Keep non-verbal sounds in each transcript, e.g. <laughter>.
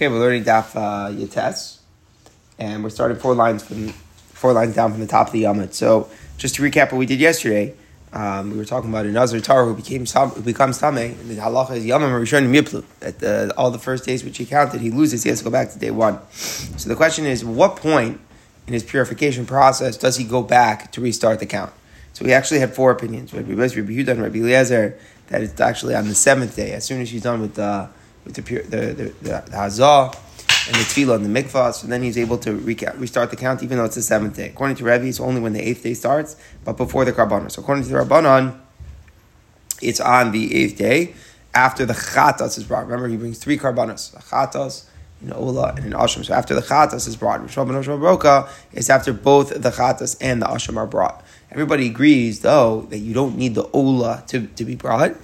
Okay, we're learning Daf uh, Yates, and we're starting four lines from four lines down from the top of the Yamut. So, just to recap what we did yesterday, um, we were talking about a Nazar Tar who became who becomes Tameh, and the halacha is Yamam Rishon Miplu. At the, all the first days which he counted, he loses. He has to go back to day one. So the question is, what point in his purification process does he go back to restart the count? So we actually had four opinions. Rabbi Bez, Rabbi Yehuda, and Rabbi Eliezer that it's actually on the seventh day, as soon as he's done with the with the the the, the, the hazah and the tefillah and the mikvah, so then he's able to re- restart the count, even though it's the seventh day. According to Rebbe, it's only when the eighth day starts, but before the karbanon. So according to the Rabbanon, it's on the eighth day after the chatas is brought. Remember, he brings three karbanos: a chatas, an ola, and an asham. So after the chatas is brought, Rishon Broka is after both the chatas and the asham are brought. Everybody agrees, though, that you don't need the ola to, to be brought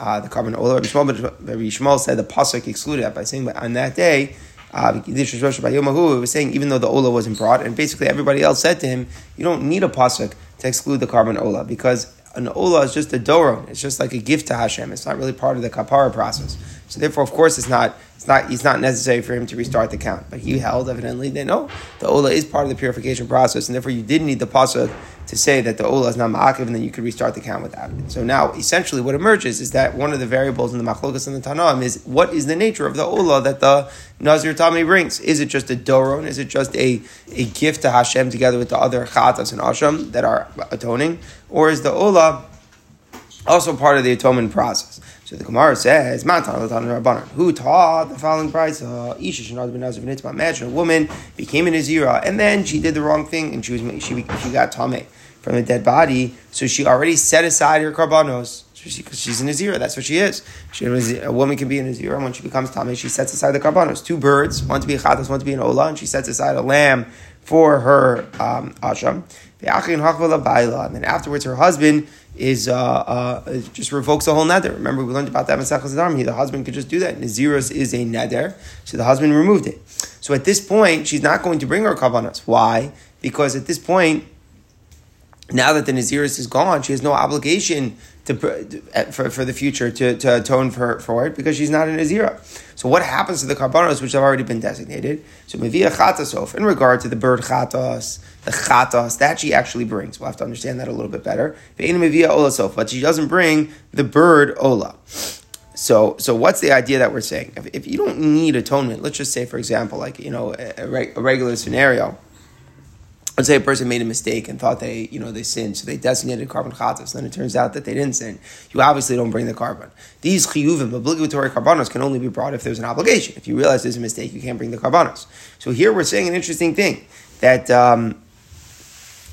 uh, the carbon ola. Rabbi Yishmael, said the pasuk excluded that by saying, but on that day, uh, it was saying even though the ola wasn't brought, and basically everybody else said to him, you don't need a pasuk to exclude the carbon ola because an ola is just a doron. It's just like a gift to Hashem. It's not really part of the kapara process. So therefore, of course, it's not. It's not. It's not necessary for him to restart the count. But he held evidently that no, the ola is part of the purification process, and therefore you didn't need the pasuk to say that the ola is not ma'akiv and then you could restart the count without it. So now, essentially, what emerges is that one of the variables in the machlokas and the tanam is what is the nature of the ola that the Nazir Tami brings? Is it just a doron? Is it just a, a gift to Hashem together with the other chatas and asham that are atoning? Or is the ola also part of the atonement process? So the Gemara says, Who taught the following Braisa? Imagine a woman became a Nazira and then she did the wrong thing and she was she, she got Tameh from a dead body, so she already set aside her karbanos. Because she, she's a Nazira, that's what she is. She a woman can be a Nazira, and when she becomes Tameh, she sets aside the karbanos. Two birds, one to be a Chatas, one to be an Ola, and she sets aside a lamb for her um, Asham. And then afterwards, her husband is uh, uh, just revokes the whole neder. Remember, we learned about that in Masechus The husband could just do that. Naziros is a neder, so the husband removed it. So at this point, she's not going to bring her karbanos. Why? Because at this point, now that the Naziris is gone, she has no obligation to, for, for the future to, to atone for, for it because she's not a Nazira. So what happens to the carbonos which have already been designated? So mevia chatasof, in regard to the bird chatas, the chatas, that she actually brings. We'll have to understand that a little bit better. mevia olasof, but she doesn't bring the bird ola. So, so what's the idea that we're saying? If, if you don't need atonement, let's just say, for example, like, you know, a, a regular scenario, let's say a person made a mistake and thought they, you know, they sinned, so they designated carbon chatas, then it turns out that they didn't sin. You obviously don't bring the carbon. These chiyuvim, obligatory carbonos, can only be brought if there's an obligation. If you realize there's a mistake, you can't bring the carbonos. So here we're saying an interesting thing that um,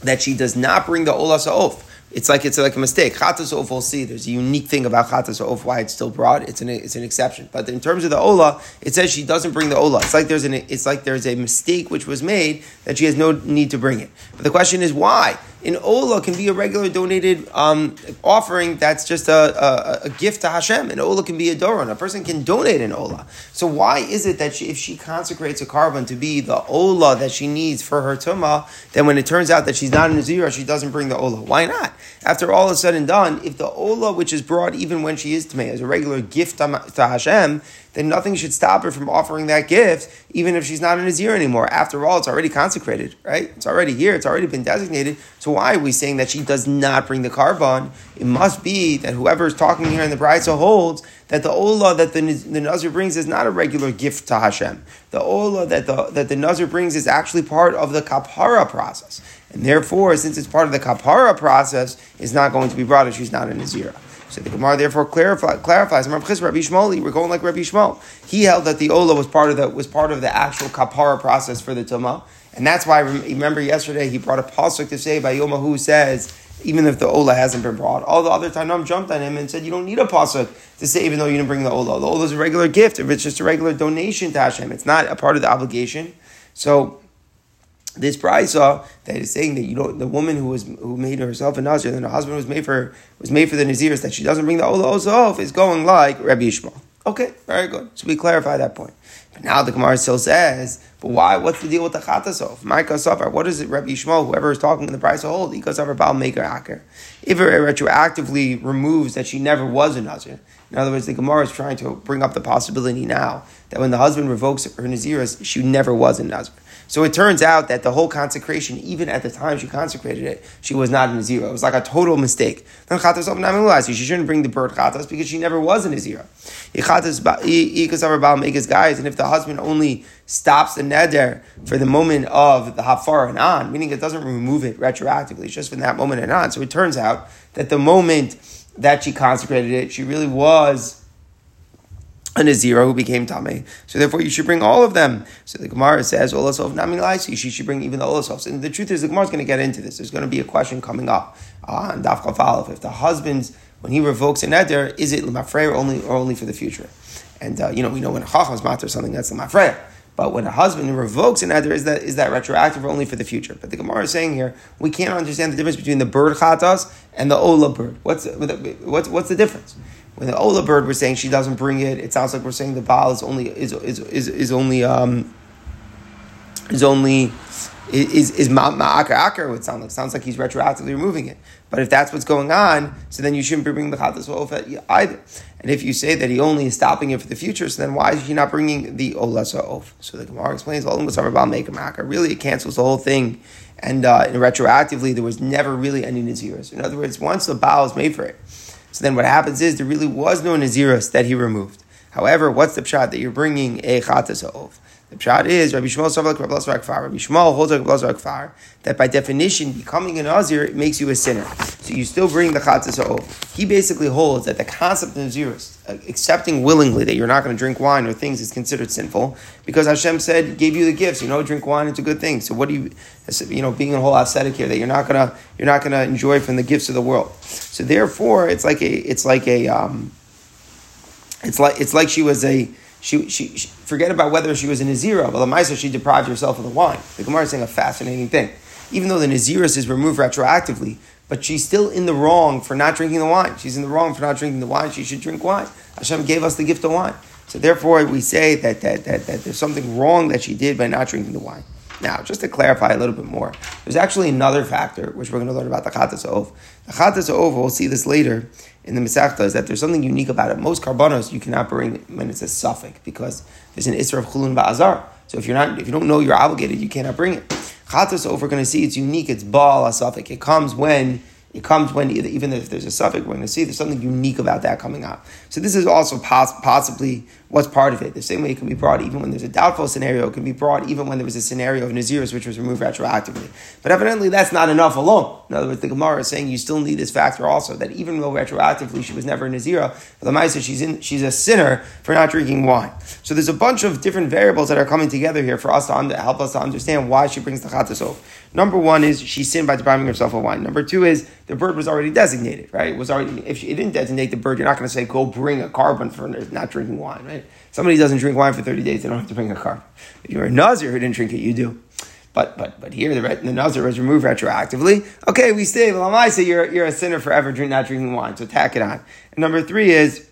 that she does not bring the olas off it's like it's like a mistake. Chatas of we'll see. There's a unique thing about chatas of why it's still brought. It's an it's an exception. But in terms of the ola, it says she doesn't bring the ola. It's like there's an it's like there's a mistake which was made that she has no need to bring it. But the question is why? An ola can be a regular donated um, offering that's just a, a, a, gift to Hashem. An ola can be a doron. A person can donate an ola. So why is it that she, if she consecrates a carbon to be the ola that she needs for her tumah, then when it turns out that she's not in a zira, she doesn't bring the ola? Why not? After all is said and done, if the ola which is brought even when she is tamei is a regular gift to Hashem, then nothing should stop her from offering that gift, even if she's not in his a anymore. After all, it's already consecrated, right? It's already here, it's already been designated. So why are we saying that she does not bring the carbon? It must be that whoever is talking here in the Brisa holds that the Ola that the, the Nazir brings is not a regular gift to Hashem. The Ola that the, that the Nazir brings is actually part of the Kapara process. And therefore, since it's part of the Kapara process, it's not going to be brought if she's not in Nazira. So the Gemara therefore clarifies. Rabbi Yishmael, we're going like Rabbi Yishmael. He held that the ola was part of the was part of the actual kapara process for the tumah, and that's why remember yesterday he brought a pasuk to say by Yoma who says even if the ola hasn't been brought. All the other Tanam jumped on him and said you don't need a pasuk to say even though you didn't bring the ola. The ola is a regular gift. If it's just a regular donation to Hashem, it's not a part of the obligation. So this brisa that is saying that you know the woman who was who made herself a nazir and her husband was made for was made for the nazirs that she doesn't bring the ola off is going like Rabbi Yishmael. Okay, very good. So we clarify that point. But now the Gemara still says, but why? What's the deal with the chatasov? Micah Safar. What is it, Rabbi Yishmael? Whoever is talking in the Braisa of hold, he goes over Baal Maker Aker. If it retroactively removes that she never was a nazir, In other words, the Gemara is trying to bring up the possibility now that when the husband revokes her Naziris, she never was in Nazir. So it turns out that the whole consecration, even at the time she consecrated it, she was not a zero. It was like a total mistake. Then chatas She shouldn't bring the bird chatas because she never was in a zero. guys, and if the husband only stops the neder for the moment of the hafar and on, meaning it doesn't remove it retroactively, it's just from that moment and on. So it turns out that the moment that she consecrated it, she really was a Nazira who became Tame. So therefore you should bring all of them. So the Gemara says, Olasov Namin Laisi, she should bring even the Olasovs. And the truth is the Gemara is going to get into this. There's going to be a question coming up on Daf Kafalov. If the husband's, when he revokes an Eder, is it Lemafreya only, or only for the future? And, uh, you know, we know when a Chacham's matter something that's Lemafreya. But when a husband revokes an eder, is that is that retroactive or only for the future? But the Gemara is saying here we can't understand the difference between the bird chatas and the ola bird. What's what's what's the difference? When the Ola bird, we're saying she doesn't bring it. It sounds like we're saying the Baal is only is is is, is only um is only is is ma'akar akar. Would sound like sounds like he's retroactively removing it. But if that's what's going on, so then you shouldn't be bringing the chatas of either. And if you say that he only is stopping it for the future, so then why is he not bringing the ola of? So the Gemara explains, well, make a really it cancels the whole thing. And, uh, and retroactively, there was never really any naziris. In other words, once the Baal is made for it, so then what happens is there really was no Naziris that he removed. However, what's the pshat that you're bringing a chatas of? The pshat is Rabbi Yishmael Savak Rabbi Rabbi Yishmael holds like Rabbi Kfar that by definition becoming an Nazir it makes you a sinner. So you still bring the chatzah of. He basically holds that the concept of Nazirus, uh, accepting willingly that you're not going to drink wine or things is considered sinful because Hashem said gave you the gifts. You know, drink wine it's a good thing. So what do you, you know, being a whole ascetic here that you're not gonna you're not gonna enjoy from the gifts of the world. So therefore, it's like a it's like a um, it's like it's like she was a she, she, she, forget about whether she was a Nazira, but Lamaisa, she deprived herself of the wine. The Gemara is saying a fascinating thing. Even though the Naziris is removed retroactively, but she's still in the wrong for not drinking the wine. She's in the wrong for not drinking the wine. She should drink wine. Hashem gave us the gift of wine. So therefore, we say that, that, that, that there's something wrong that she did by not drinking the wine. Now, just to clarify a little bit more, there's actually another factor which we're going to learn about the chatas ov. The chatas ov, we'll see this later in the Masechta, is that there's something unique about it. Most karbanos you cannot bring when it's a suffix because there's an isra of chulun ba'azar. So if you're not, if you don't know you're obligated, you cannot bring it. Chatas ov, we're going to see it's unique. It's baal a suffix. It comes when it comes when even if there's a suffix, we're going to see there's something unique about that coming out. So this is also poss- possibly what's part of it. The same way it can be brought even when there's a doubtful scenario, it can be brought even when there was a scenario of Naziris which was removed retroactively. But evidently that's not enough alone. In other words, the Gemara is saying you still need this factor also, that even though retroactively she was never a Nazira, the Maisa she's in she's a sinner for not drinking wine. So there's a bunch of different variables that are coming together here for us to under, help us to understand why she brings the Chatasov. Number one is she sinned by depriving herself of wine. Number two is the bird was already designated, right? It was already if she, didn't designate the bird, you're not going to say go bring a carbon for not drinking wine, right? Somebody doesn't drink wine for 30 days, they don't have to bring a korban. If you're a Nazir who didn't drink it, you do. But but but here the, the Nazir was removed retroactively. Okay, we say, well, I say you're, you're a sinner forever drink, not drinking wine, so tack it on. And number three is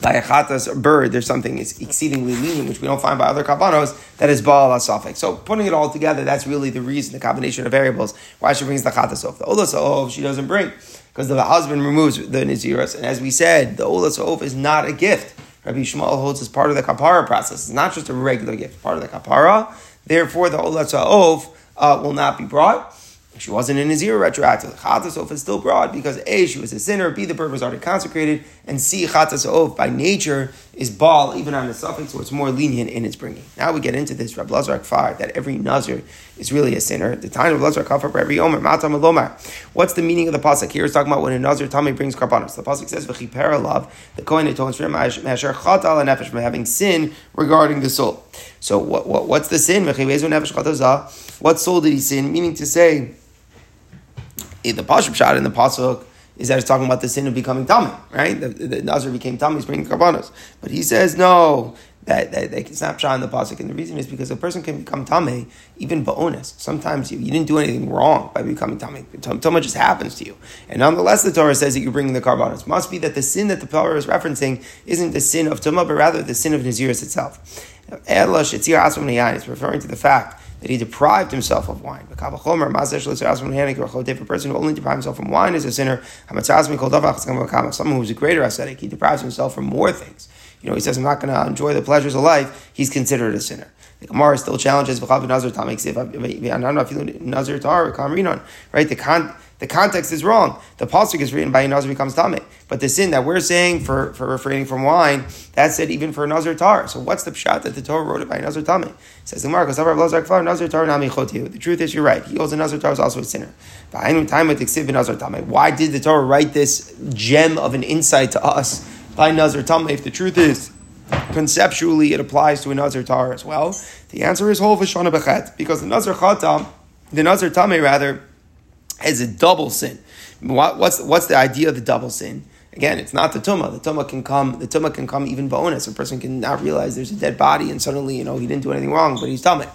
by a chatas, a bird, there's something is exceedingly lean, which we don't find by other karbanos, that is baal asafik. So putting it all together, that's really the reason, the combination of variables, why she brings the chatas off. The olas she doesn't bring, because the husband removes the niziras. And as we said, the olas off is not a gift. Rabbi Yishmael holds as part of the kapara process. It's not just a regular gift, part of the kapara. Therefore, the olas off uh, will not be brought. She wasn't in Nazir retroactively. Chatasov is still broad because A, she was a sinner, B, the bird was already consecrated, and C, Chatasov by nature is Baal, even on the suffix, so it's more lenient in its bringing. Now we get into this, Rab Lazar Kfar, that every Nazir is really a sinner. The time of Lazar Kfar for every Omer, Matam Alomar. What's the meaning of the Pasuk? Here it's talking about when a Nazir Tami brings Karbanos. The Pasuk says, V'chipera love, the Kohen atones for him, Masher Chatal Nefesh, from having sin regarding the soul. So what, what, what's the sin? What soul did he sin? Meaning to say, the Pashup shot in the Pasuk is that it's talking about the sin of becoming Tami, right? The, the, the Nazir became Tami, he's bringing Karbanos. But he says, no, that, that, that it's not shot in the Pasuk. And the reason is because a person can become Tame, even Ba'onis. Sometimes you, you didn't do anything wrong by becoming Tame. Tama just happens to you. And nonetheless, the Torah says that you're bringing the Karbanos. Must be that the sin that the Torah is referencing isn't the sin of Tama, but rather the sin of Naziris itself. It's referring to the fact that he deprived himself of wine. If a person who only deprives himself from wine is a sinner. Someone who's a greater ascetic, he deprives himself from more things. You know, he says, I'm not going to enjoy the pleasures of life. He's considered a sinner. The Gemara still challenges right? The con- the context is wrong. The pasuk is written by a nazir becomes tame, but the sin that we're saying for, for refraining from wine, that's it even for a nazir tar. So what's the pshat that the Torah wrote it by a nazir tame? Says the Gemara, The truth is, you're right. He also nazir tar is also a sinner. Why did the Torah write this gem of an insight to us by nazir tame? If the truth is conceptually it applies to a nazir tar as well, the answer is whole v'shana bechet because the nazir chatam, the nazir tame rather is a double sin. What, what's, what's the idea of the double sin? Again, it's not the tuma. The tuma can come. The tuma can come even bonus. A person can not realize there's a dead body, and suddenly you know he didn't do anything wrong, but he's tummy.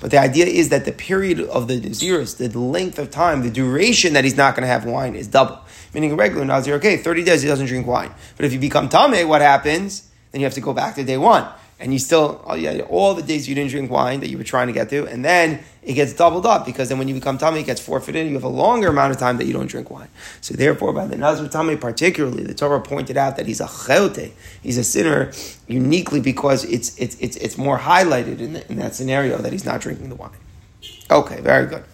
But the idea is that the period of the nazirus, the length of time, the duration that he's not going to have wine is double. Meaning a regular nazir, okay, thirty days he doesn't drink wine. But if you become tame, what happens? Then you have to go back to day one and you still oh all the days you didn't drink wine that you were trying to get to, and then it gets doubled up because then when you become tummy, it gets forfeited. You have a longer amount of time that you don't drink wine. So therefore, by the Nazir tummy particularly, the Torah pointed out that he's a cheote, he's a sinner uniquely because it's it's it's, it's more highlighted in, the, in that scenario that he's not drinking the wine. Okay, very good.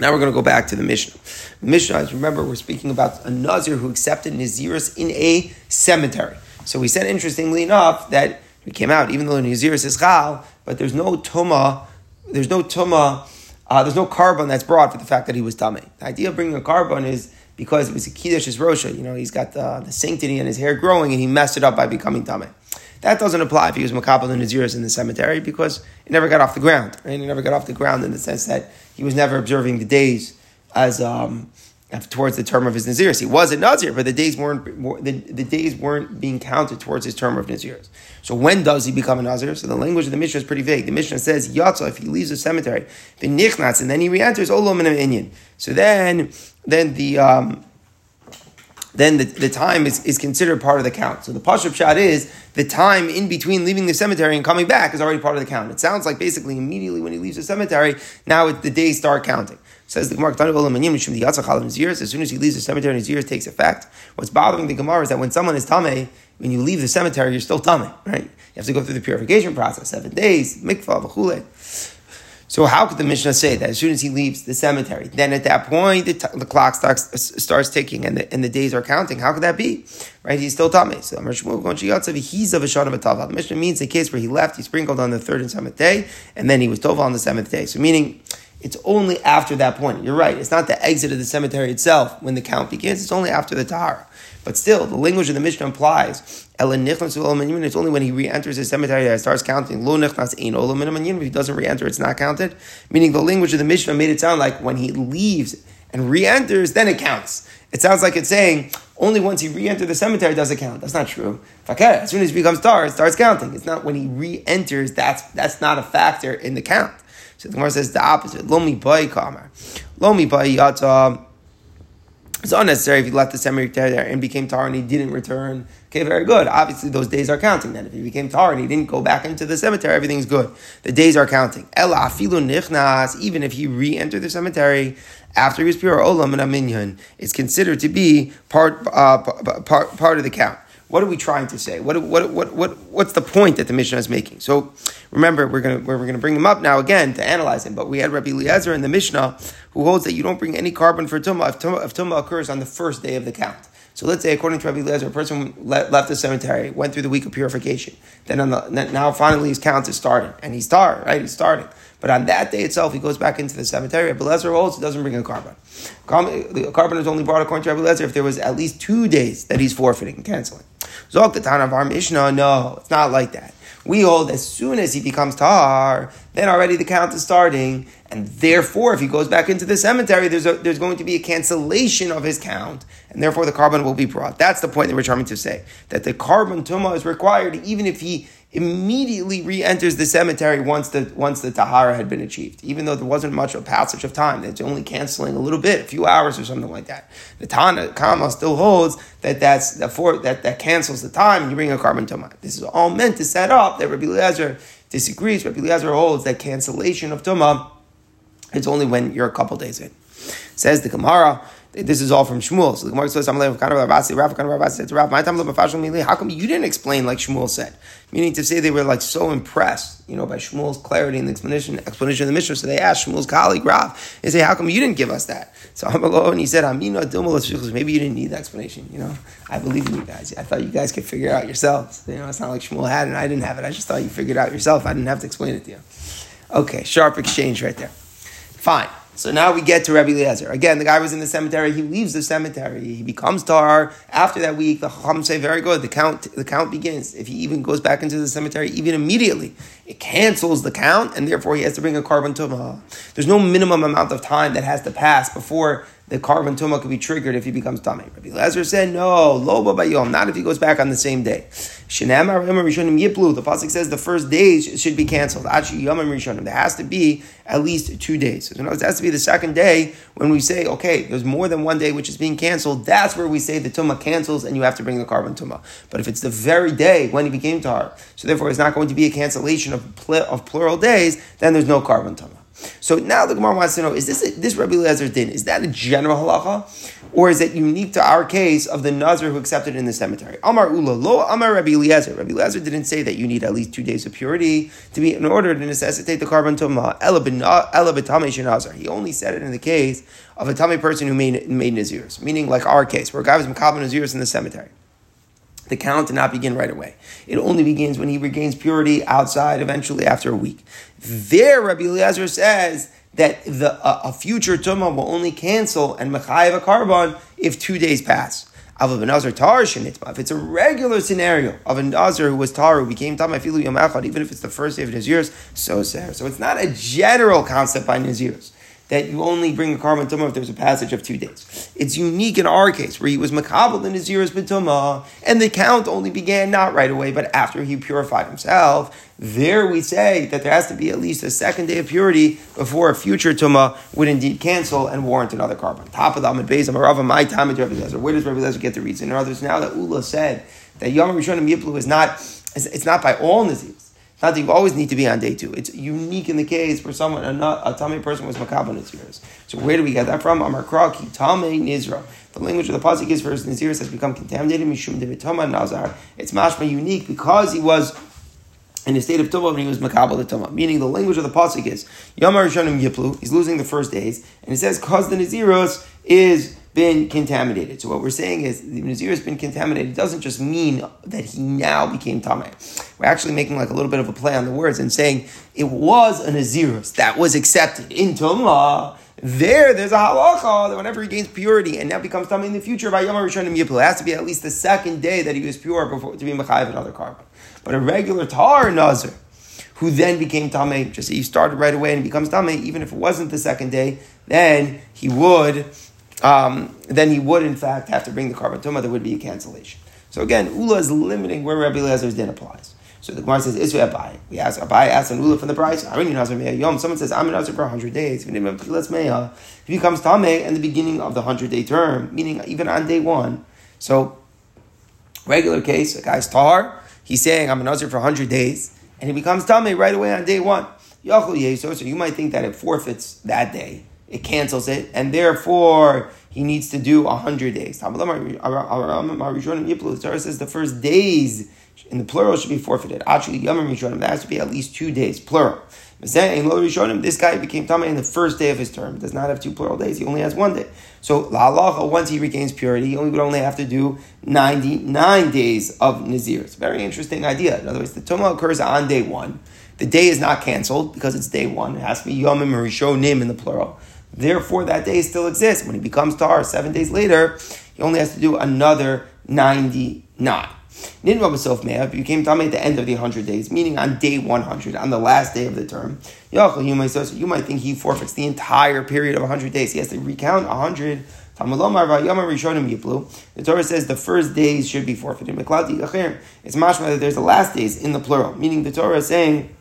Now we're going to go back to the Mishnah. Mishnah, as remember, we're speaking about a Nazir who accepted Naziris in a cemetery. So we said, interestingly enough, that we came out, even though the Naziris is Chal, but there's no Tuma, there's no Tuma, uh, there's no carbon that's brought for the fact that he was Tame. The idea of bringing a carbon is because it was a Kiddush is Rosha, you know, he's got the, the sanctity in his hair growing and he messed it up by becoming Tame. That doesn't apply if he was Makabal and Naziris in the cemetery because it never got off the ground. Right? It never got off the ground in the sense that he was never observing the days as um, towards the term of his Naziris. He was a Nazir, but the days weren't the, the days weren't being counted towards his term of Naziris. So when does he become a Nazir? So the language of the Mishnah is pretty vague. The Mishnah says Yatza if he leaves the cemetery, the Nichnatz, and then he re-enters Olom and Inyan. So then then the um, then the, the time is, is considered part of the count. So the Pashup Shot is the time in between leaving the cemetery and coming back is already part of the count. It sounds like basically immediately when he leaves the cemetery, now it, the days start counting. Says the Gemara, as soon as he leaves the cemetery and his years takes effect, what's bothering the Gemara is that when someone is tame, when you leave the cemetery, you're still tame, right? You have to go through the purification process, seven days, mikvah, v'chule. So how could the Mishnah say that as soon as he leaves the cemetery, then at that point the, t- the clock starts starts ticking and the, and the days are counting? How could that be? Right? He's still tummy. So he's of a shot of a tava. The Mishnah means the case where he left, he sprinkled on the third and seventh day, and then he was tova on the seventh day. So meaning it's only after that point. You're right. It's not the exit of the cemetery itself when the count begins. It's only after the tahara. But still, the language of the Mishnah implies it's only when he re-enters his cemetery that starts counting. If he doesn't re-enter, it's not counted. Meaning the language of the Mishnah made it sound like when he leaves and re-enters, then it counts. It sounds like it's saying only once he re-enters the cemetery does it count. That's not true. As soon as he becomes tar, it starts counting. It's not when he re-enters. That's that's not a factor in the count. So the Gemara says the opposite. Lomi boy kamar. Lomi boy yata. It's unnecessary if he left the cemetery there and became tar and he didn't return. Okay, very good. Obviously, those days are counting. Then, if he became tar and he didn't go back into the cemetery, everything's good. The days are counting. Ela afilu nichnas. Even if he re-entered the cemetery after he was pure olam and aminyan, it's considered to be part uh, part part of the count. What are we trying to say? What, what, what, what, what's the point that the Mishnah is making? So remember, we're going we're going to bring him up now again to analyze him. But we had Rabbi Eliezer in the Mishnah who holds that you don't bring any carbon for tumah if tumah, if tumah occurs on the first day of the count. So let's say, according to Rabbi Eliezer, a person left the cemetery, went through the week of purification. Then on the, now finally his count is starting, and he's starting, right? He's starting. But on that day itself, he goes back into the cemetery. Rabbi Eliezer holds he doesn't bring a carbon. The carbon is only brought according to Rabbi Eliezer if there was at least two days that he's forfeiting and canceling. Zok the town of our Mishnah, no, it's not like that. We hold as soon as he becomes tar, then already the count is starting, and therefore, if he goes back into the cemetery, there's, a, there's going to be a cancellation of his count, and therefore the carbon will be brought. That's the point that we're trying to say. That the carbon tuma is required even if he immediately re-enters the cemetery once the once the tahara had been achieved, even though there wasn't much of a passage of time. It's only canceling a little bit, a few hours or something like that. The Tana Kama still holds that that's that for that that cancels the time. You bring a carbon tuma. This is all meant to set up that Rabbi Eliezer disagrees. Rabbi Eliezer holds that cancellation of Tumah, it's only when you're a couple days in. Says the Gemara, this is all from Shmuel. So the Gemara says, How come you didn't explain like Shmuel said? Meaning to say they were like so impressed, you know, by Shmuel's clarity and the explanation, explanation of the Mishnah. So they asked Shmuel's colleague Rav, they say, how come you didn't give us that? So Amalon, he said, maybe you didn't need the explanation, you know. I believe in you guys. I thought you guys could figure it out yourselves. You know, it's not like Shmuel had and I didn't have it. I just thought you figured it out yourself. I didn't have to explain it to you. Okay, sharp exchange right there. Fine. So now we get to Rabbi Eliezer. Again, the guy was in the cemetery. He leaves the cemetery. He becomes tar. After that week, the Chacham say, very good. The count, the count begins. If he even goes back into the cemetery, even immediately, it cancels the count, and therefore he has to bring a korban tumah. There's no minimum amount of time that has to pass before the carbon tumah could be triggered if he becomes tummy. Rabbi Lezer said, no, loba bayom, not if he goes back on the same day. The pasuk says the first days should be canceled. There has to be at least two days. So it has to be the second day when we say, okay, there's more than one day which is being canceled. That's where we say the tumah cancels and you have to bring the carbon tumah. But if it's the very day when he became tar, so therefore it's not going to be a cancellation of, of plural days, then there's no carbon tumah. So now the Gemara wants to know: Is this a, this Rabbi Eliezer din? Is that a general halacha, or is it unique to our case of the Nazir who accepted in the cemetery? Amar Ula lo Amar Rabbi Eliezer. Rabbi Eliezer didn't say that you need at least two days of purity to be in order to necessitate the korban tumah. Ela He only said it in the case of a tummy person who made made nazirs, meaning like our case, where a guy was makabel nazirs in the cemetery the count did not begin right away. It only begins when he regains purity outside, eventually after a week. There, Rabbi Eliezer says that the, a future tumah will only cancel and mechayev a korban if two days pass. If it's a regular scenario of a nazar who was tar who became tam even if it's the first day of years, so sad. So it's not a general concept by nazirs that you only bring a korban tumah if there's a passage of two days. It's unique in our case where he was makabel in his years betumah, and the count only began not right away, but after he purified himself. There we say that there has to be at least a second day of purity before a future tumah would indeed cancel and warrant another korban. Top of the Amid Beis, Amarava, my time at Rabbi Lezer. Where does Rabbi Lezer get the reason? In others, now that Ula said that Yom Rishonim Yiplu is not, it's not by all Nazirs. Not that you always need to be on day two. It's unique in the case where someone, a, a tummy person was makabel Naziris. So where do we get that from? Amar Kraki, Tame Nizra. The language of the Pasuk is for his has become contaminated, Mishum Devitama Nazar. It's mashma unique because he was in a state of tumah when he was makabel the tumah. Meaning the language of the pasuk is Yamar Rishonim Yiplu. He's losing the first days, and it says because the naziros is been contaminated. So what we're saying is the Nazir has been contaminated. It doesn't just mean that he now became Tameh. We're actually making like a little bit of a play on the words and saying it was a Nazirus that was accepted in Tumah. There, there's a halacha that whenever he gains purity and now becomes tamei in the future, by Yom Rishonim Yipul, it has to be at least the second day that he was pure before to be Mechayiv another korban. But a regular Tar Nazir, who then became tamei, just he started right away and becomes tamei, even if it wasn't the second day, then he would um, then he would in fact have to bring the korban tumah. There would be a cancellation. So again, Ula is limiting where Rabbi Elazar's din applies. So the Gemara says, "Isra Abai." We ask Abai asks an Ula from the Braisa. Yom. Someone says, "I'm an Nazir for hundred days." If he becomes Tameh in the beginning of the hundred day term, meaning even on day one. So regular case, a guy's tar. He's saying, "I'm a Nazir for hundred days," and he becomes Tameh right away on day one. So you might think that it forfeits that day it cancels it, and therefore he needs to do a hundred days. The Torah says the first days in the plural should be forfeited. Actually, Yamim Rishonim, that has to be at least two days, plural. This guy became Tama in the first day of his term. Does not have two plural days. He only has one day. So La once he regains purity, he only would only have to do 99 days of Nazir. It's a very interesting idea. In other words, the Tuma occurs on day one. The day is not canceled because it's day one. It has to be Yomim Rishonim in the plural. Therefore, that day still exists. When he becomes tar seven days later, he only has to do another 99. Ninva Basofmeah became Tameh at the end of the 100 days, meaning on day 100, on the last day of the term. You might think he forfeits the entire period of 100 days. He has to recount 100. The Torah says the first days should be forfeited. It's mashma that there's the last days in the plural, meaning the Torah is saying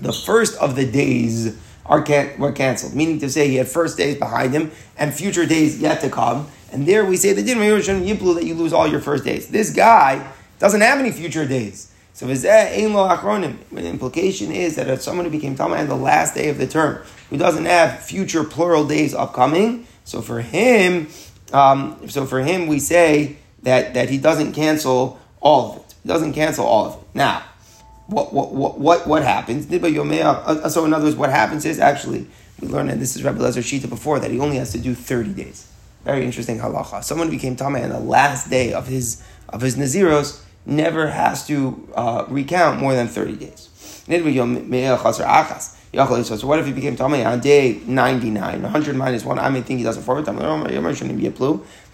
the first of the days are can- were canceled. Meaning to say he had first days behind him and future days yet to come. And there we say the din yiplu that you lose all your first days. This guy doesn't have any future days. So the implication is that if someone who became Tama on the last day of the term, who doesn't have future plural days upcoming, so for him, um, so for him we say that, that he doesn't cancel all of it. He doesn't cancel all of it. Now, what what what what, happens? Uh, so in other words, what happens is actually we learned, and this is Rabbi Lezer Shita before that he only has to do thirty days. Very interesting halacha. Someone became Tama on the last day of his of his Naziros never has to uh, recount more than 30 days. So what if he became Tamei on day 99? 100 minus 1, I may think he doesn't forfeit.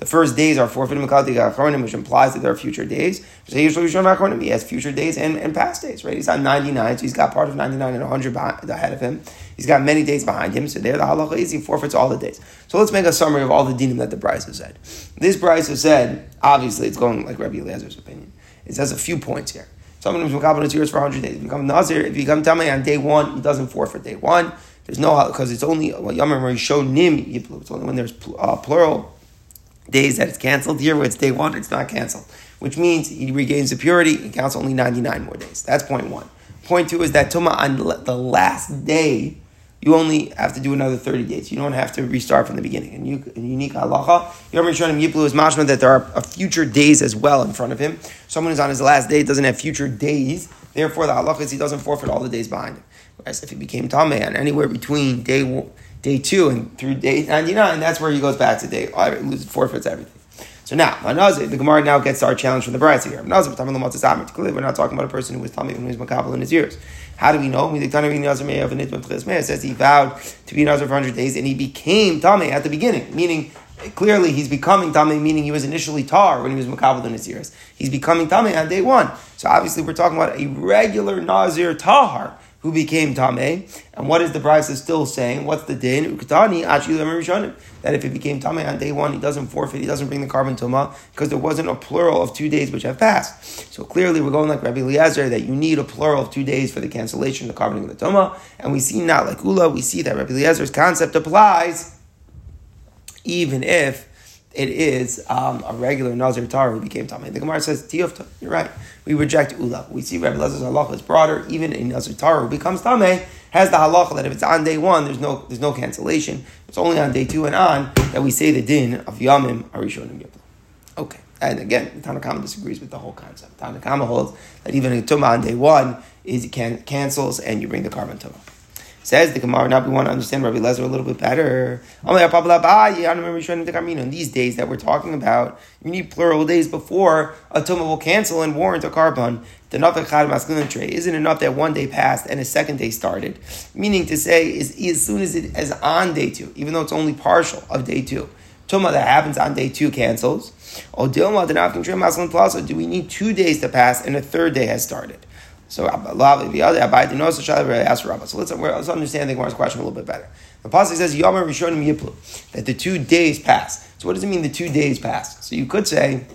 The first days are forfeited, which implies that there are future days. He has future days and, and past days, right? He's on 99, so he's got part of 99 and 100 ahead of him. He's got many days behind him, so there the halacha is he forfeits all the days. So let's make a summary of all the dinim that the has said. This has said, obviously it's going like Rabbi Eliezer's opinion. It says a few points here. Someone who's Makabal years for 100 days. Become Nazir, if you become Tamei on day one, he doesn't forfeit day one. There's no, because it's only, well, Yom show Nim It's only when there's uh, plural days that it's canceled. Here, where it's day one, it's not canceled. Which means he regains the purity, he counts only 99 more days. That's point one. Point two is that Tuma on the last day you only have to do another 30 days. You don't have to restart from the beginning. And you, in unique halacha, Yom Rishonim Yiplu is mashma that there are future days as well in front of him. Someone who's on his last day doesn't have future days. Therefore, the halacha is he doesn't forfeit all the days behind him. Whereas if he became Tameh and anywhere between day day two and through day 99, that's where he goes back to day, loses, forfeits everything. So now, the Gemara now gets our challenge from the Bride here. We're not talking about a person who was Tameh when he was Makabal in his years. How do we know? It says he vowed to be Nazir for 100 days and he became Tame at the beginning, meaning clearly he's becoming Tame, meaning he was initially Tar when he was Makabal in his ears. He's becoming Tame on day one. So obviously we're talking about a regular Nazir Tahar who became Tameh. And what is the Braisa still saying? What's the din? Ukatani, Rishonim. That if he became Tameh on day one, he doesn't forfeit, he doesn't bring the carbon tuma, because there wasn't a plural of two days which have passed. So clearly we're going like Rabbi Eliezer that you need a plural of two days for the cancellation, the carbon of the tuma. And we see now, like Ula, we see that Rabbi Eliezer's concept applies even if it is um, a regular Nazir Tar who became Tameh. The Gemara says, Tiyufta, you're right. We reject Ula. We see Rabbi Lezer's halacha is broader. Even a Nazir Tar who becomes Tameh has the halacha that if it's on day one, there's no there's no cancellation. It's only on day two and on that we say the din of Yamim Arishonim Yipla. Okay. And again, Tanakama disagrees with the whole concept. Tanakama holds that even a tumah on day one is can, cancels and you bring the carbon tumah. Says the Gemara, now we want to understand Rabbi Lezer a little bit better. In these days that we're talking about, you need plural days before a tumah will cancel and warrant a carbon. Isn't enough that one day passed and a second day started? Meaning to say, is as soon as it is on day two, even though it's only partial of day two, tumah that happens on day two cancels. Or do we need two days to pass and a third day has started? So So let's, let's understand the Gemara's question a little bit better. The pasuk says Yomer Rishonim Yiplu that the two days pass. So what does it mean the two days pass? So you could say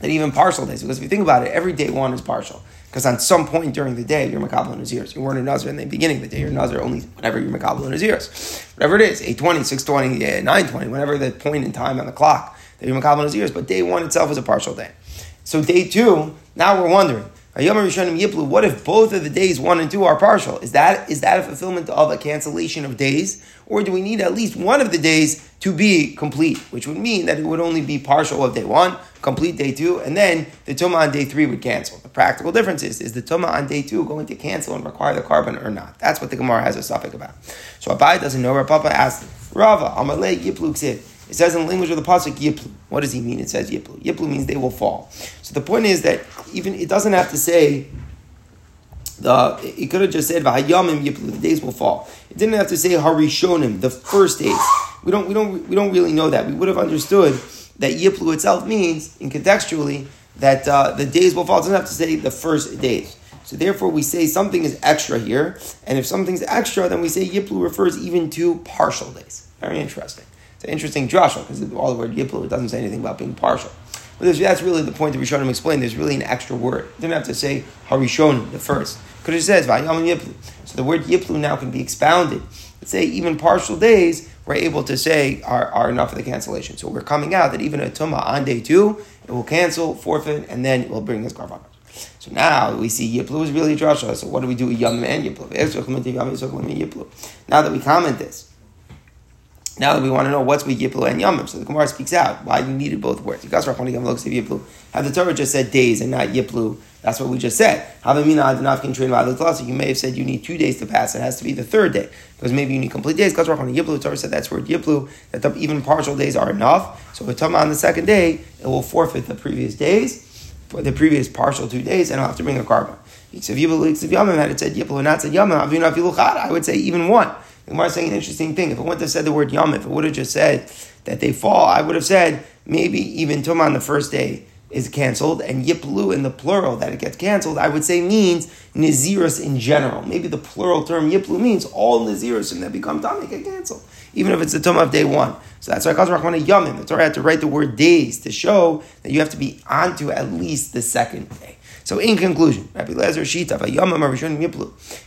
that even partial days, because if you think about it, every day one is partial. Because on some point during the day, you're in his. You weren't a Nazir in the beginning of the day. You're a Nazir only whenever you're in his. Whatever it is, 820, 620, eh, 920, whenever the point in time on the clock that you're Makabal his. But day one itself is a partial day. So day two, now we're wondering, what if both of the days one and two are partial? Is that is that a fulfillment of a cancellation of days, or do we need at least one of the days to be complete? Which would mean that it would only be partial of day one, complete day two, and then the tuma on day three would cancel. The practical difference is: is the tuma on day two going to cancel and require the carbon or not? That's what the Gemara has a suffix about. So Abai doesn't know. Papa asked Rava Amalei Yipluk said. It says in the language of the pasuk yiplu. What does he mean? It says yiplu. Yiplu means they will fall. So the point is that even it doesn't have to say the. It could have just said v'hayamim yiplu. The days will fall. It didn't have to say harishonim. The first days. We don't. We don't. We don't really know that. We would have understood that yiplu itself means, in contextually, that uh, the days will fall. It doesn't have to say the first days. So therefore, we say something is extra here, and if something's extra, then we say yiplu refers even to partial days. Very interesting. An interesting drasha because all the word yiplu doesn't say anything about being partial. But that's really the point that Rishonim explained. There's really an extra word. It didn't have to say harishon the first. Because it says vayam yiplu. So the word yiplu now can be expounded. Let's say even partial days we're able to say are, are enough for the cancellation. So we're coming out that even a tuma on day two, it will cancel, forfeit, and then it will bring this carbon. So now we see Yiplu is really drasha. So what do we do with Yom and Yiplu? Now that we comment this, now that we want to know what's with Yiplu and Yomim, so the Gemara speaks out why you needed both words. Have the Torah just said days and not Yiplu? That's what we just said. You may have said you need two days to pass. It has to be the third day because maybe you need complete days. Yiplu, Torah said that's word Yiplu that the, even partial days are enough. So if on the second day, it will forfeit the previous days, the previous partial two days, and I'll have to bring a carbon. If Yomim had it said Yiplu and not said Yomim, I would say even one. The Gemara is saying an interesting thing. If it wouldn't have said the word Yom, if it would have just said that they fall, I would have said maybe even Tum on the first day is canceled, and Yiplu in the plural that it gets canceled, I would say means Nazirus in general. Maybe the plural term Yiplu means all Nazirus and that become Tamik get canceled, even if it's the Tum of day one. So that's why call Rahman Yomim. The Torah had to write the word days to show that you have to be onto at least the second day. So in conclusion, Rabbi Lezer Shita,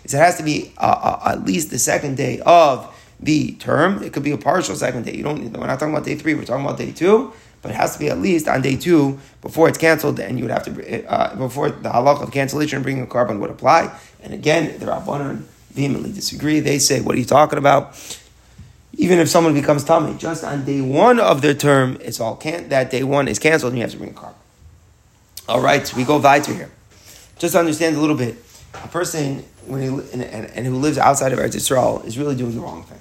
is it has to be uh, uh, at least the second day of the term. It could be a partial second day. You don't. We're not talking about day three. We're talking about day two. But it has to be at least on day two before it's canceled, and you would have to uh, before the halach of cancellation bringing a carbon would apply. And again, the Rabbanon vehemently disagree. They say, "What are you talking about?" Even if someone becomes tummy, just on day one of their term, it's all can that day one is canceled, and you have to bring a carbon. All right, we go weiter here. Just to understand a little bit, a person when he, and, and, and who lives outside of Eretz Israel is really doing the wrong thing.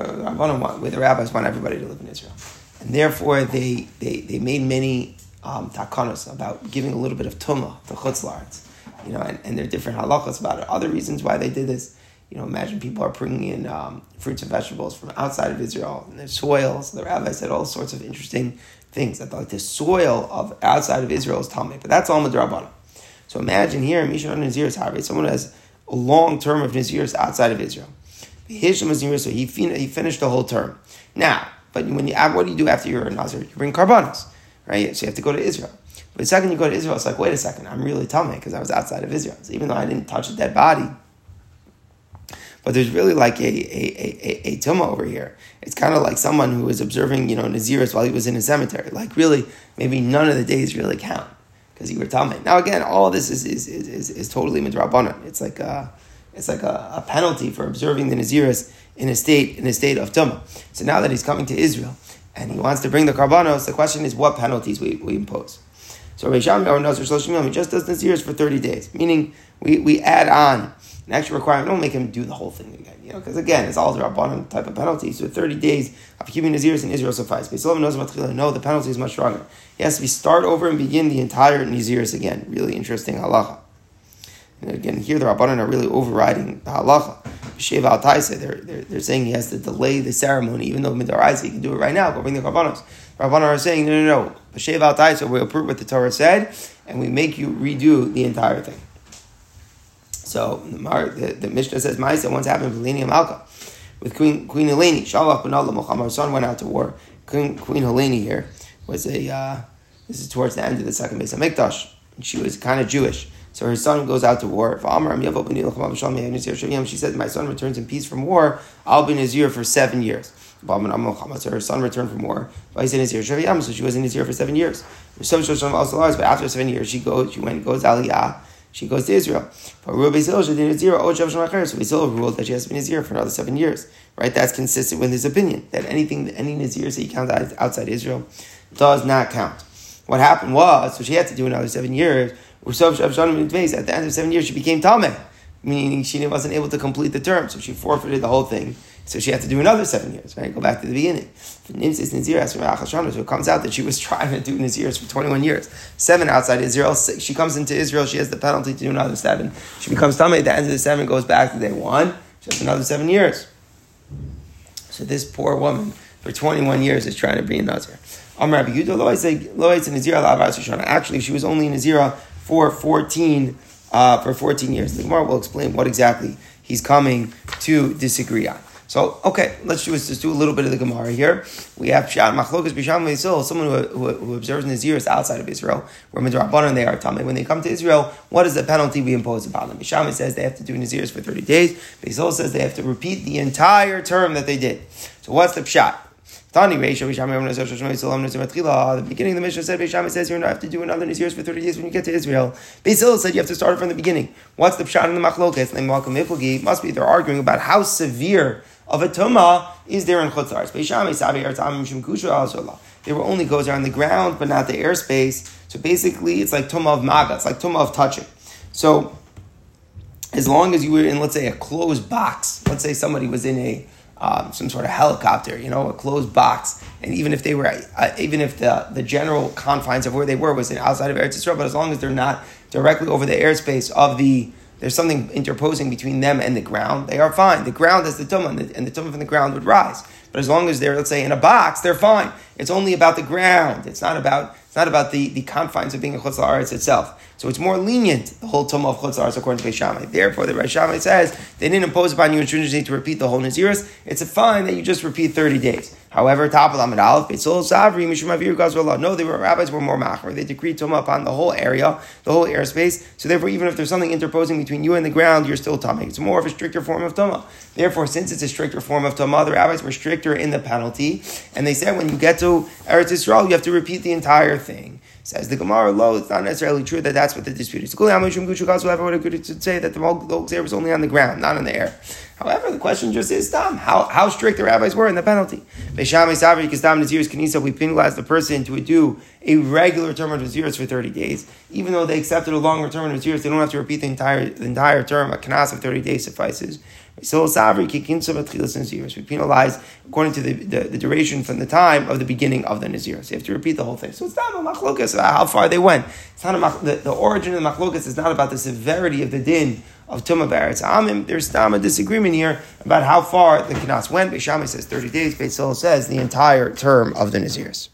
Uh, the rabbis want everybody to live in Israel. And therefore, they, they, they made many um, takanos about giving a little bit of tumah to chutzlards. You know, and, and there are different halachas about it. Other reasons why they did this, you know, imagine people are bringing in um, fruits and vegetables from outside of Israel and their soils. The rabbi said all sorts of interesting things that like the soil of outside of Israel is Talmud, but that's all Madrabana. So imagine here, Mishan Nazir's Harvey, someone has a long term of Nazir's outside of Israel. So he, he finished the whole term. Now, but when you what do you do after you're a Nazir? You bring karbanos, right? So you have to go to Israel. But the second you go to Israel, it's like, wait a second, I'm really Talmud because I was outside of Israel. So even though I didn't touch a dead body, but there's really like a, a, a, a, a tumah over here. It's kind of like someone who was observing, you know, Naziris while he was in a cemetery. Like really, maybe none of the days really count because you were Talmud. Now again, all this is is, is, is, is totally midrabanan. It's like a, it's like a, a, penalty for observing the Naziris in a state in a state of tuma. So now that he's coming to Israel and he wants to bring the karbanos, the question is what penalties we, we impose. So Rabbi Shami or Nazir Shloshim he just does Naziris for 30 days, meaning we, we add on an extra requirement. Don't make him do the whole thing again, you know, because again, it's all the Rabbanon type of penalty. So 30 days of keeping Naziris in Israel suffice. But Solomon knows about No, the penalty is much stronger. He has to be start over and begin the entire Naziris again. Really interesting halacha. And again, here the Rabbanon are really overriding the halacha. Sheva al they're, they're, they're saying he has to delay the ceremony, even though Midaraisa, he can do it right now, go bring the Rabbanos. Rabbanon are saying, no, no, no. Sheva al Taisa, we approve what the Torah said, and we make you redo the entire thing. So the, the Mishnah says, Ma'isa once happened with Leni Malka, with Queen Queen Helene. Shalach ben Allah son went out to war. Queen, Queen Helene here was a uh, this is towards the end of the second base of Mikdash. She was kind of Jewish. So her son goes out to war. She said, My son returns in peace from war. I'll be Nazir for seven years. So her son returned from war. So she was in Nazir for seven years. But after seven years, she goes, she went, goes Aliyah she goes to Israel. But Rubi Nazir, oh, ruled that she has to be Nazir for another seven years. Right? That's consistent with his opinion that anything, any Nazir that he counts outside Israel does not count. What happened was, so she had to do another seven years. At the end of seven years, she became Talmud, meaning she wasn't able to complete the term, so she forfeited the whole thing. So she had to do another seven years, right? Go back to the beginning. So it comes out that she was <laughs> trying to do Nazirs for 21 years. Seven outside Israel. Six, she comes into Israel, she has the penalty to do another seven. She becomes Tameh, at the end of the seven goes back to day one. She has another seven years. So this poor woman, for 21 years, is trying to be a Nazir. Actually, she was only in Nazira for 14, uh, for 14 years. The Gemara will explain what exactly he's coming to disagree on. So, okay, let's do, let's do a little bit of the Gemara here. We have Pshat, Machlokas, Bisham, Yisrael, someone who, who, who observes Naziris outside of Israel, where Midrabanan they are Tameh. When they come to Israel, what is the penalty we impose upon them? Bisham says they have to do Naziris for 30 days. Yisrael says they have to repeat the entire term that they did. So, what's the Pshat? Tani The beginning of the Mishnah said Beisham says you don't have to do another Naziris for 30 days when you get to Israel. Basil said you have to start from the beginning. What's the pshat in the machloket? Must be they're arguing about how severe of a tuma is there in Chutzars. They were only goes around the ground, but not the airspace. So basically, it's like tuma of maga. It's like tuma of touching. So as long as you were in, let's say, a closed box. Let's say somebody was in a um, some sort of helicopter, you know, a closed box. And even if they were, uh, even if the, the general confines of where they were was outside of Eretz Yisrael, but as long as they're not directly over the airspace of the, there's something interposing between them and the ground, they are fine. The ground is the tumah, and the, tumah from the ground would rise. But as long as they're, let's say, in a box, they're fine. It's only about the ground. It's not about it's not about the, the confines of being a chutz la'aretz itself. So it's more lenient, the whole tumah of chutz la'aretz according to Beis Shammai. Therefore, the Beis Shammai says they didn't impose upon you stringency to repeat the whole Naziris. It's a fine that you just repeat 30 days. However, top of Lamed Aleph, Savri, Mishum No, they were, rabbis were more machmer. They decreed tumah upon the whole area, the whole airspace. So therefore, even if there's something interposing between you and the ground, you're still tamei. It's more of a stricter form of tumah. Therefore, since it's a stricter form of tumah, the rabbis were stricter in the penalty. And they said when you get to Eretz Yisrael, you have to repeat the entire thing. Says the Gemara, lo, it's not necessarily true that that's what the dispute is. Whoever would agree to say that the Gzera was only on the ground, not in the air. However, the question just is, Dam, how, how strict the rabbis were in the penalty. We penalize the person to do a regular term of Naziris for 30 days. Even though they accepted a longer term of Naziris, they don't have to repeat the entire, the entire term. A Knas of 30 days suffices. So Savri, Naziris. We penalize according to the, the, the, duration from the time of the beginning of the Naziris. You have to repeat the whole thing. So it's not a machlokas about how far they went. It's not a, the, the origin of the machlokas is not about the severity of the din of Tumah Baretz Amim. There's a disagreement here about how far the Knas went. Beis Shammai says 30 days. Beit says the entire term of the Naziris.